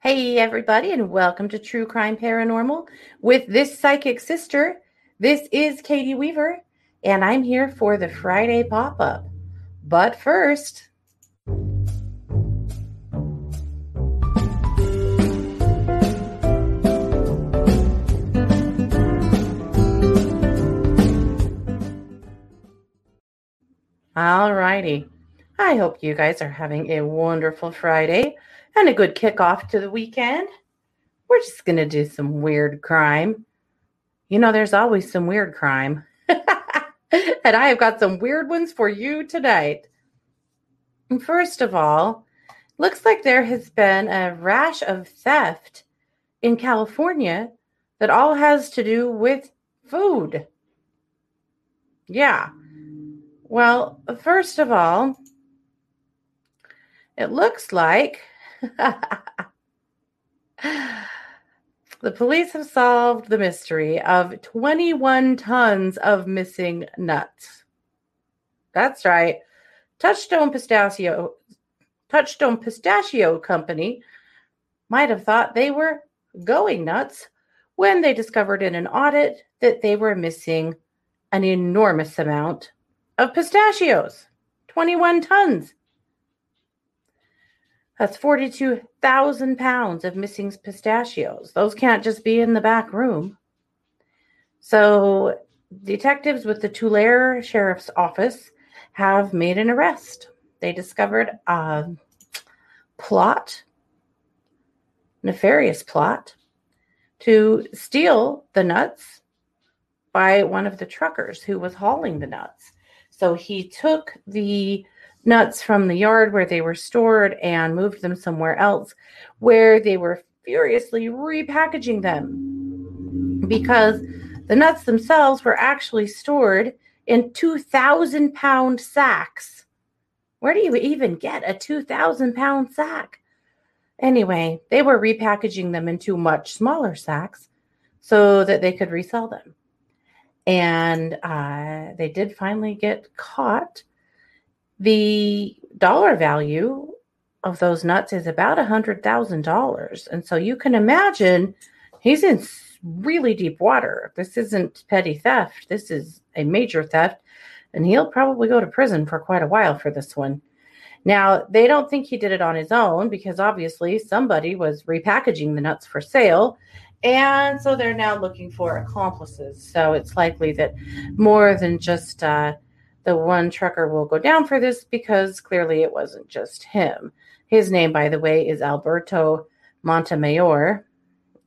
Hey, everybody, and welcome to True Crime Paranormal with this psychic sister. This is Katie Weaver, and I'm here for the Friday pop up. But first, all righty. I hope you guys are having a wonderful Friday and a good kickoff to the weekend. We're just going to do some weird crime. You know, there's always some weird crime. and I have got some weird ones for you tonight. First of all, looks like there has been a rash of theft in California that all has to do with food. Yeah. Well, first of all, it looks like the police have solved the mystery of 21 tons of missing nuts. That's right. Touchstone Pistachio Touchstone Pistachio Company might have thought they were going nuts when they discovered in an audit that they were missing an enormous amount of pistachios 21 tons. That's 42,000 pounds of missing pistachios. Those can't just be in the back room. So, detectives with the Tulare Sheriff's Office have made an arrest. They discovered a plot, nefarious plot, to steal the nuts by one of the truckers who was hauling the nuts. So he took the nuts from the yard where they were stored and moved them somewhere else where they were furiously repackaging them because the nuts themselves were actually stored in 2,000 pound sacks. Where do you even get a 2,000 pound sack? Anyway, they were repackaging them into much smaller sacks so that they could resell them. And uh, they did finally get caught the dollar value of those nuts is about a hundred thousand dollars. And so you can imagine he's in really deep water. This isn't petty theft. This is a major theft. And he'll probably go to prison for quite a while for this one. Now they don't think he did it on his own because obviously somebody was repackaging the nuts for sale. And so they're now looking for accomplices. So it's likely that more than just uh, the one trucker will go down for this because clearly it wasn't just him. His name, by the way, is Alberto Montemayor.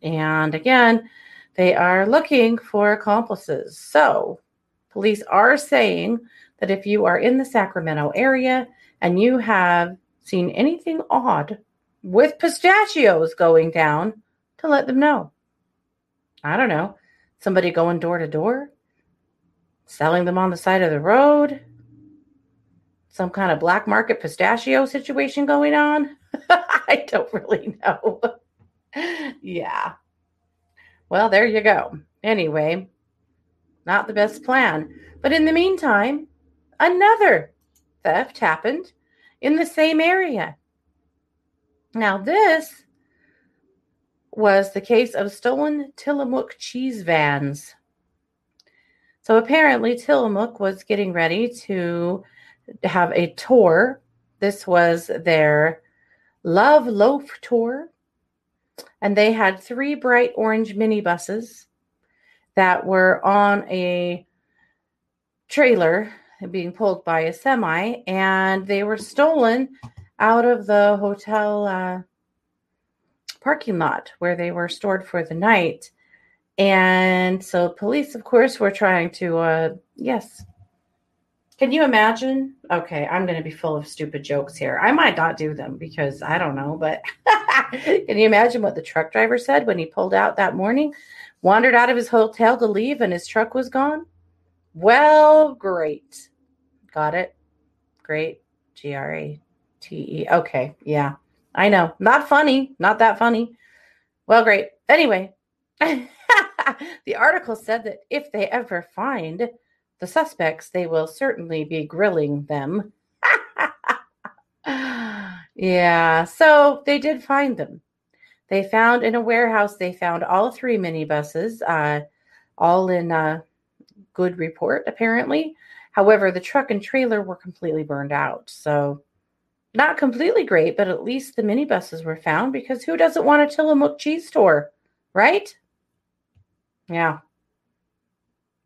And again, they are looking for accomplices. So, police are saying that if you are in the Sacramento area and you have seen anything odd with pistachios going down, to let them know. I don't know. Somebody going door to door? Selling them on the side of the road, some kind of black market pistachio situation going on. I don't really know. yeah. Well, there you go. Anyway, not the best plan. But in the meantime, another theft happened in the same area. Now, this was the case of stolen Tillamook cheese vans. So apparently, Tillamook was getting ready to have a tour. This was their Love Loaf tour. And they had three bright orange minibuses that were on a trailer being pulled by a semi, and they were stolen out of the hotel uh, parking lot where they were stored for the night. And so police, of course, were trying to, uh, yes. Can you imagine? Okay, I'm going to be full of stupid jokes here. I might not do them because I don't know, but can you imagine what the truck driver said when he pulled out that morning, wandered out of his hotel to leave, and his truck was gone? Well, great. Got it. Great. G R A T E. Okay. Yeah. I know. Not funny. Not that funny. Well, great. Anyway. the article said that if they ever find the suspects, they will certainly be grilling them. yeah, so they did find them. They found in a warehouse, they found all three minibuses, uh, all in uh, good report, apparently. However, the truck and trailer were completely burned out. So, not completely great, but at least the minibuses were found because who doesn't want a Tillamook cheese store, right? Yeah.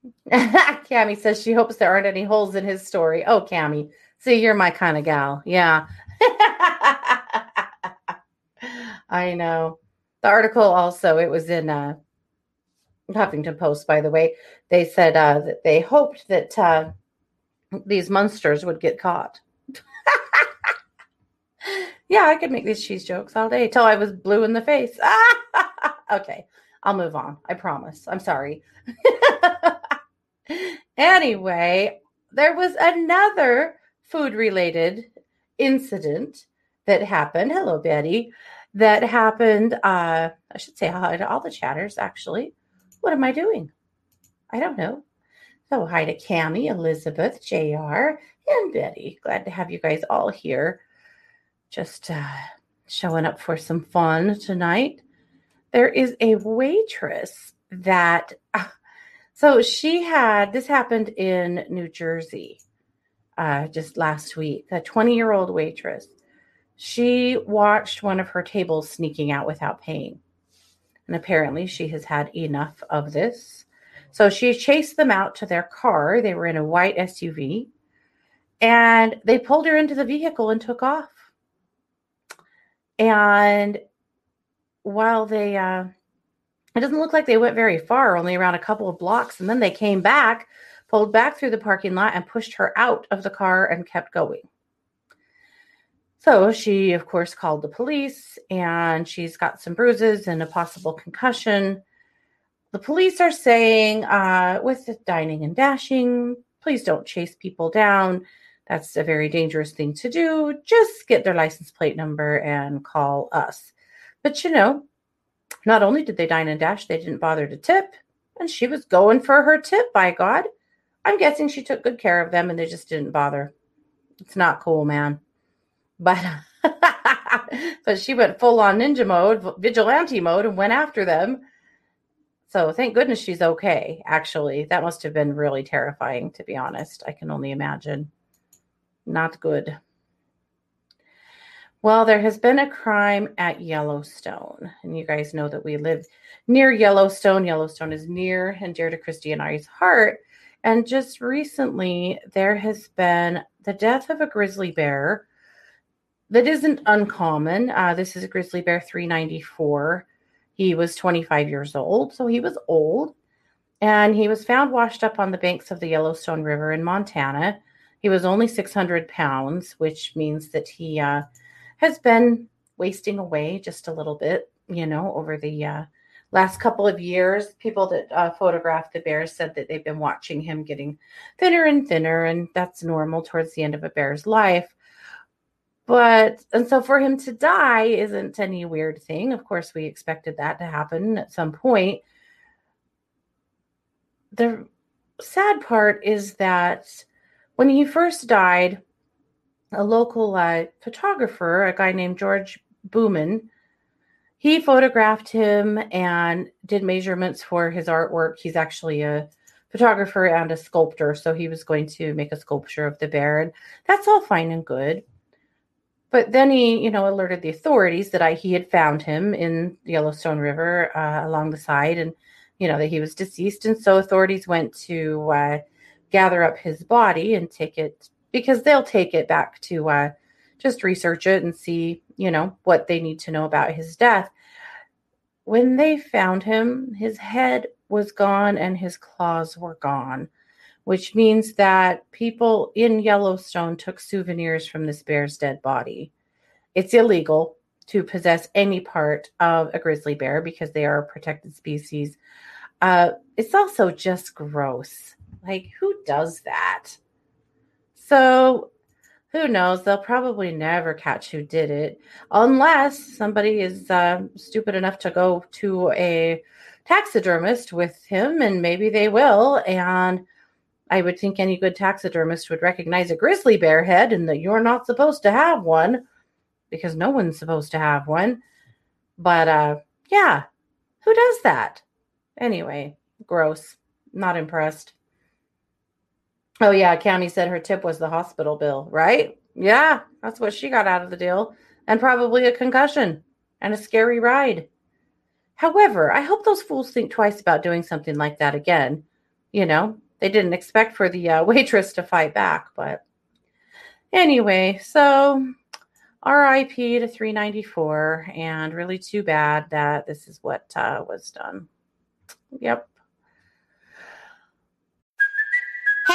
Cami says she hopes there aren't any holes in his story. Oh, Cami, see, you're my kind of gal. Yeah. I know. The article also, it was in uh, Huffington Post, by the way. They said uh, that they hoped that uh, these monsters would get caught. yeah, I could make these cheese jokes all day till I was blue in the face. okay, I'll move on. I promise. I'm sorry. anyway, there was another food related incident that happened. Hello, Betty. That happened. Uh, I should say hi to all the chatters, actually. What am I doing? I don't know. So, hi to Cami, Elizabeth, JR, and Betty. Glad to have you guys all here. Just uh, showing up for some fun tonight. There is a waitress that, so she had, this happened in New Jersey uh, just last week, a 20 year old waitress. She watched one of her tables sneaking out without paying. And apparently, she has had enough of this. So she chased them out to their car. They were in a white SUV. And they pulled her into the vehicle and took off. And while they, uh, it doesn't look like they went very far, only around a couple of blocks. And then they came back, pulled back through the parking lot, and pushed her out of the car and kept going. So she, of course, called the police and she's got some bruises and a possible concussion. The police are saying, uh, with dining and dashing, please don't chase people down. That's a very dangerous thing to do. Just get their license plate number and call us. But you know, not only did they dine and dash, they didn't bother to tip. And she was going for her tip, by God. I'm guessing she took good care of them and they just didn't bother. It's not cool, man. But but she went full on ninja mode, vigilante mode, and went after them. So thank goodness she's okay. Actually, that must have been really terrifying, to be honest. I can only imagine. Not good. Well, there has been a crime at Yellowstone, and you guys know that we live near Yellowstone. Yellowstone is near and dear to Christy and I's heart. And just recently, there has been the death of a grizzly bear that isn't uncommon. Uh, this is a grizzly bear 394. He was 25 years old, so he was old. And he was found washed up on the banks of the Yellowstone River in Montana. He was only 600 pounds, which means that he uh, has been wasting away just a little bit, you know, over the uh, last couple of years. People that uh, photographed the bear said that they've been watching him getting thinner and thinner, and that's normal towards the end of a bear's life. But, and so for him to die isn't any weird thing. Of course, we expected that to happen at some point. The sad part is that when he first died, a local uh, photographer, a guy named George Booman, he photographed him and did measurements for his artwork. He's actually a photographer and a sculptor, so he was going to make a sculpture of the bear, and that's all fine and good. But then he, you know, alerted the authorities that I he had found him in the Yellowstone River uh, along the side, and you know that he was deceased. And so authorities went to uh, gather up his body and take it because they'll take it back to uh, just research it and see, you know, what they need to know about his death. When they found him, his head was gone and his claws were gone which means that people in Yellowstone took souvenirs from this bear's dead body. It's illegal to possess any part of a grizzly bear because they are a protected species. Uh, it's also just gross. Like, who does that? So, who knows? They'll probably never catch who did it unless somebody is uh, stupid enough to go to a taxidermist with him, and maybe they will. And I would think any good taxidermist would recognize a grizzly bear head and that you're not supposed to have one because no one's supposed to have one. But uh Yeah, who does that? Anyway, gross. Not impressed. Oh, yeah, Cami said her tip was the hospital bill, right? Yeah, that's what she got out of the deal. And probably a concussion and a scary ride. However, I hope those fools think twice about doing something like that again. You know, they didn't expect for the uh, waitress to fight back, but anyway, so RIP to 394, and really too bad that this is what uh, was done. Yep.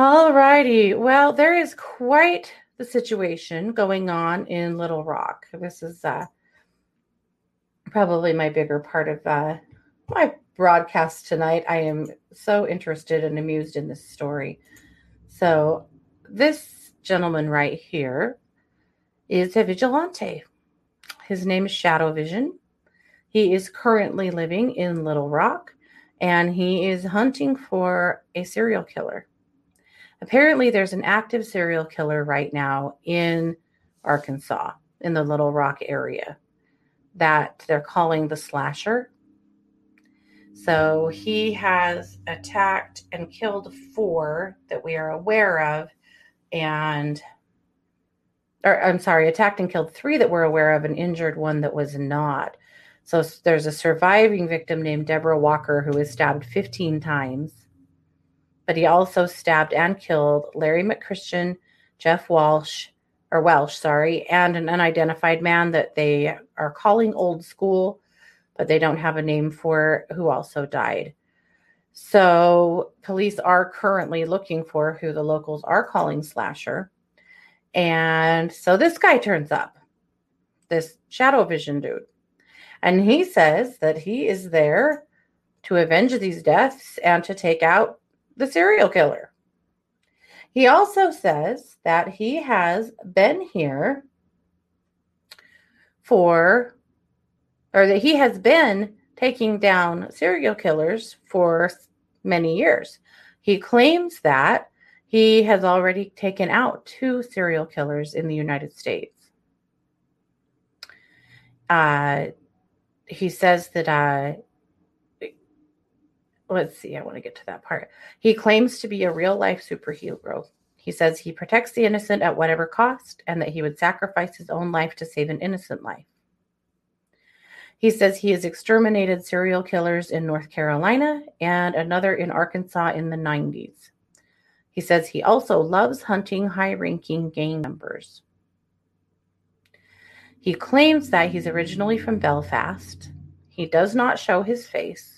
All righty. Well, there is quite the situation going on in Little Rock. This is uh, probably my bigger part of uh, my broadcast tonight. I am so interested and amused in this story. So, this gentleman right here is a vigilante. His name is Shadow Vision. He is currently living in Little Rock and he is hunting for a serial killer apparently there's an active serial killer right now in Arkansas, in the Little Rock area, that they're calling the slasher. So he has attacked and killed four that we are aware of, and or I'm sorry, attacked and killed three that we're aware of, and injured one that was not. So there's a surviving victim named Deborah Walker who was stabbed 15 times but he also stabbed and killed Larry McChristian, Jeff Walsh, or Welsh, sorry, and an unidentified man that they are calling old school, but they don't have a name for who also died. So police are currently looking for who the locals are calling slasher. And so this guy turns up, this shadow vision dude. And he says that he is there to avenge these deaths and to take out the serial killer. He also says that he has been here for, or that he has been taking down serial killers for many years. He claims that he has already taken out two serial killers in the United States. Uh, he says that uh, let's see, I want to get to that part. He claims to be a real life superhero. He says he protects the innocent at whatever cost and that he would sacrifice his own life to save an innocent life. He says he has exterminated serial killers in North Carolina and another in Arkansas in the 90s. He says he also loves hunting high ranking gang members. He claims that he's originally from Belfast. He does not show his face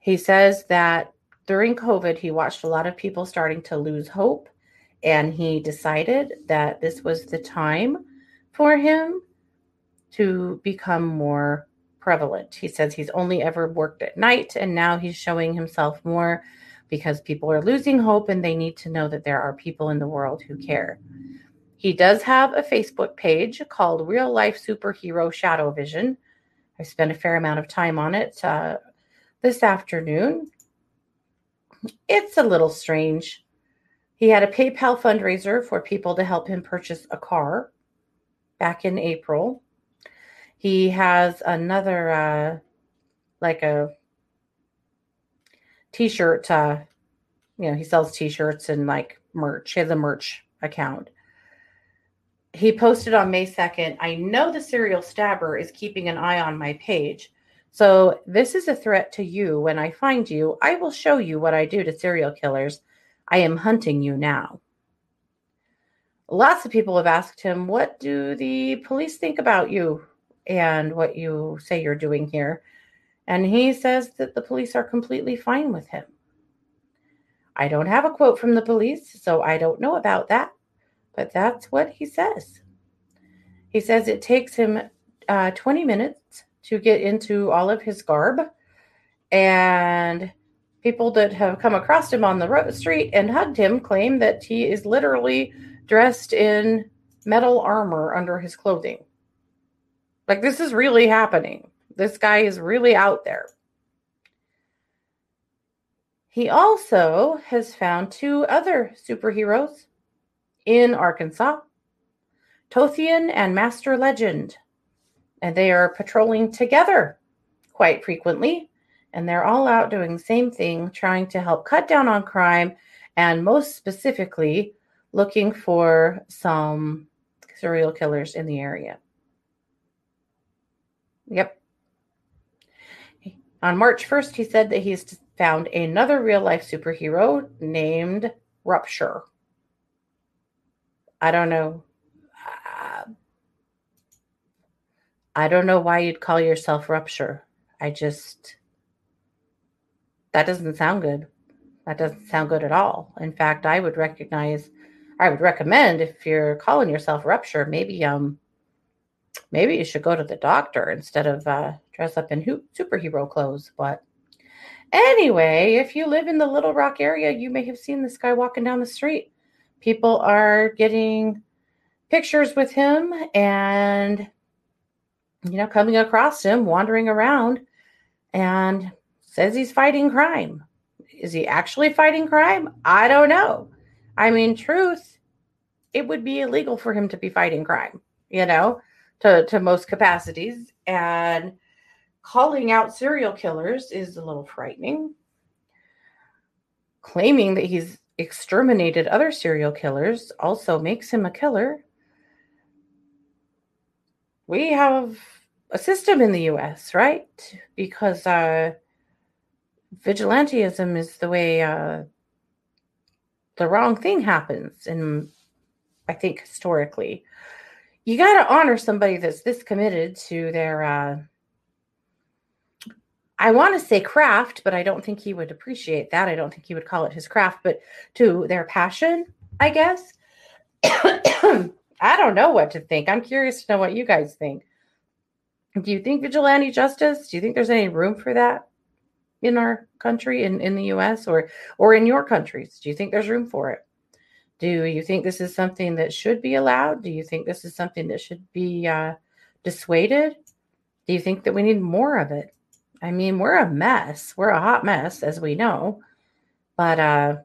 he says that during COVID, he watched a lot of people starting to lose hope, and he decided that this was the time for him to become more prevalent. He says he's only ever worked at night, and now he's showing himself more because people are losing hope and they need to know that there are people in the world who care. He does have a Facebook page called Real Life Superhero Shadow Vision. I spent a fair amount of time on it uh, this afternoon. It's a little strange. He had a PayPal fundraiser for people to help him purchase a car back in April. He has another, uh, like a t shirt, uh, you know, he sells t shirts and like merch. He has a merch account. He posted on May 2nd I know the serial stabber is keeping an eye on my page. So, this is a threat to you. When I find you, I will show you what I do to serial killers. I am hunting you now. Lots of people have asked him, What do the police think about you and what you say you're doing here? And he says that the police are completely fine with him. I don't have a quote from the police, so I don't know about that, but that's what he says. He says it takes him uh, 20 minutes to get into all of his garb. And people that have come across him on the street and hugged him claim that he is literally dressed in metal armor under his clothing. Like, this is really happening. This guy is really out there. He also has found two other superheroes in Arkansas Tothian and Master Legend. And they are patrolling together quite frequently. And they're all out doing the same thing, trying to help cut down on crime and most specifically looking for some serial killers in the area. Yep. On March 1st, he said that he's found another real life superhero named Rupture. I don't know. Uh, I don't know why you'd call yourself Rupture. I just. That doesn't sound good. That doesn't sound good at all. In fact, I would recognize, I would recommend if you're calling yourself Rupture, maybe um, maybe you should go to the doctor instead of uh, dress up in ho- superhero clothes. But anyway, if you live in the Little Rock area, you may have seen this guy walking down the street people are getting pictures with him and you know coming across him wandering around and says he's fighting crime. Is he actually fighting crime? I don't know. I mean truth it would be illegal for him to be fighting crime you know to to most capacities and calling out serial killers is a little frightening. Claiming that he's exterminated other serial killers also makes him a killer. We have a system in the US, right? Because uh, is the way uh, the wrong thing happens. And I think historically, you got to honor somebody that's this committed to their uh, I want to say craft, but I don't think he would appreciate that. I don't think he would call it his craft, but to their passion, I guess. I don't know what to think. I'm curious to know what you guys think. Do you think vigilante justice? Do you think there's any room for that in our country, in, in the US or or in your countries? Do you think there's room for it? Do you think this is something that should be allowed? Do you think this is something that should be uh, dissuaded? Do you think that we need more of it? I mean, we're a mess. We're a hot mess, as we know. But uh,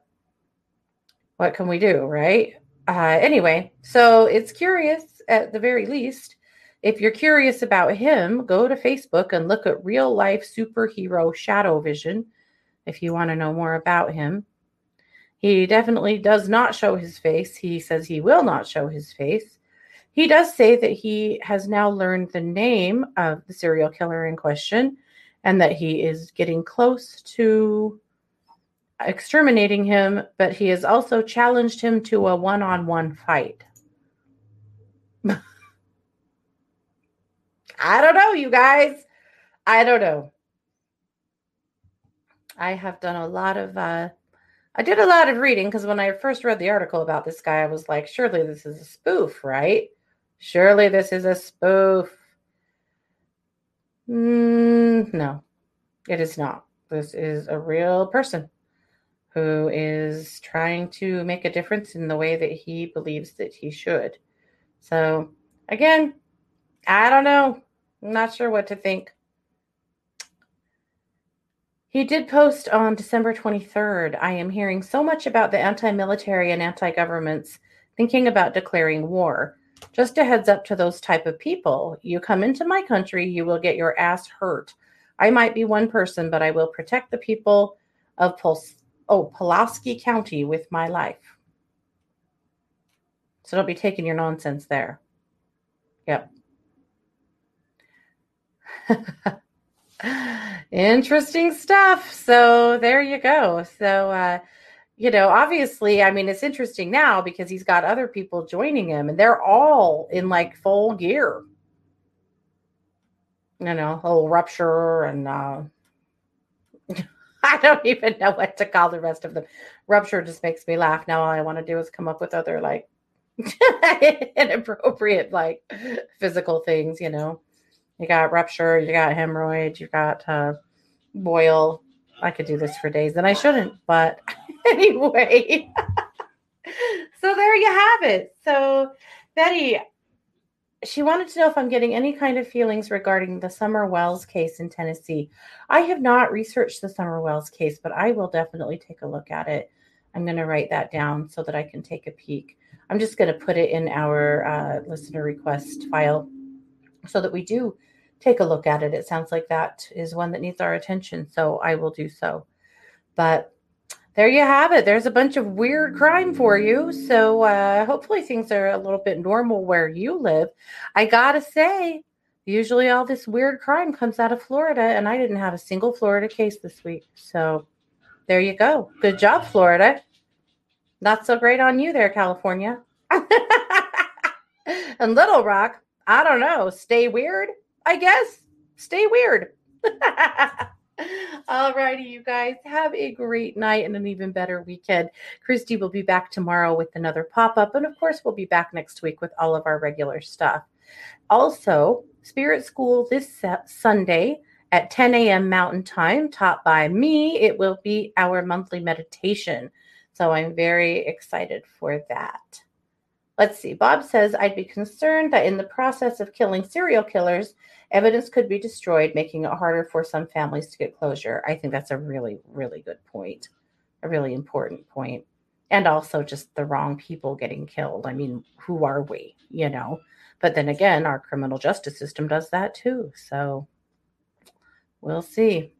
what can we do, right? Uh, anyway, so it's curious at the very least. If you're curious about him, go to Facebook and look at real life superhero Shadow Vision if you want to know more about him. He definitely does not show his face. He says he will not show his face. He does say that he has now learned the name of the serial killer in question and that he is getting close to exterminating him, but he has also challenged him to a one on one fight. I don't know, you guys. I don't know. I have done a lot of uh I did a lot of reading because when I first read the article about this guy, I was like, surely this is a spoof, right? Surely this is a spoof. Mm, no, it is not. This is a real person who is trying to make a difference in the way that he believes that he should. So, again, I don't know. I'm not sure what to think. He did post on December 23rd I am hearing so much about the anti military and anti governments thinking about declaring war. Just a heads up to those type of people. You come into my country, you will get your ass hurt. I might be one person, but I will protect the people of Puls- oh, Pulaski County with my life. So don't be taking your nonsense there. Yep. Interesting stuff. So there you go. So uh you know, obviously, I mean, it's interesting now because he's got other people joining him and they're all in like full gear. You know, a little rupture and uh, I don't even know what to call the rest of them. Rupture just makes me laugh. Now all I want to do is come up with other like inappropriate like physical things, you know. You got rupture, you got hemorrhoid, you got uh, boil. I could do this for days, and I shouldn't, but anyway. so there you have it. So, Betty, she wanted to know if I'm getting any kind of feelings regarding the Summer Wells case in Tennessee. I have not researched the Summer Wells case, but I will definitely take a look at it. I'm going to write that down so that I can take a peek. I'm just going to put it in our uh, listener request file so that we do take a look at it. It sounds like that is one that needs our attention, so I will do so. But there you have it. There's a bunch of weird crime for you. So uh, hopefully things are a little bit normal where you live. I gotta say, usually all this weird crime comes out of Florida, and I didn't have a single Florida case this week. So there you go. Good job, Florida. Not so great on you there, California. and Little Rock, I don't know. Stay weird, I guess. Stay weird. All righty, you guys. Have a great night and an even better weekend. Christy will be back tomorrow with another pop up. And of course, we'll be back next week with all of our regular stuff. Also, Spirit School this Sunday at 10 a.m. Mountain Time, taught by me. It will be our monthly meditation. So I'm very excited for that. Let's see. Bob says, I'd be concerned that in the process of killing serial killers, evidence could be destroyed, making it harder for some families to get closure. I think that's a really, really good point, a really important point. And also just the wrong people getting killed. I mean, who are we, you know? But then again, our criminal justice system does that too. So we'll see.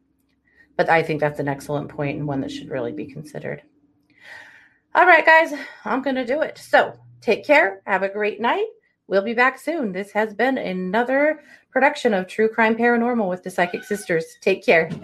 But I think that's an excellent point and one that should really be considered. All right, guys, I'm going to do it. So Take care. Have a great night. We'll be back soon. This has been another production of True Crime Paranormal with the Psychic Sisters. Take care.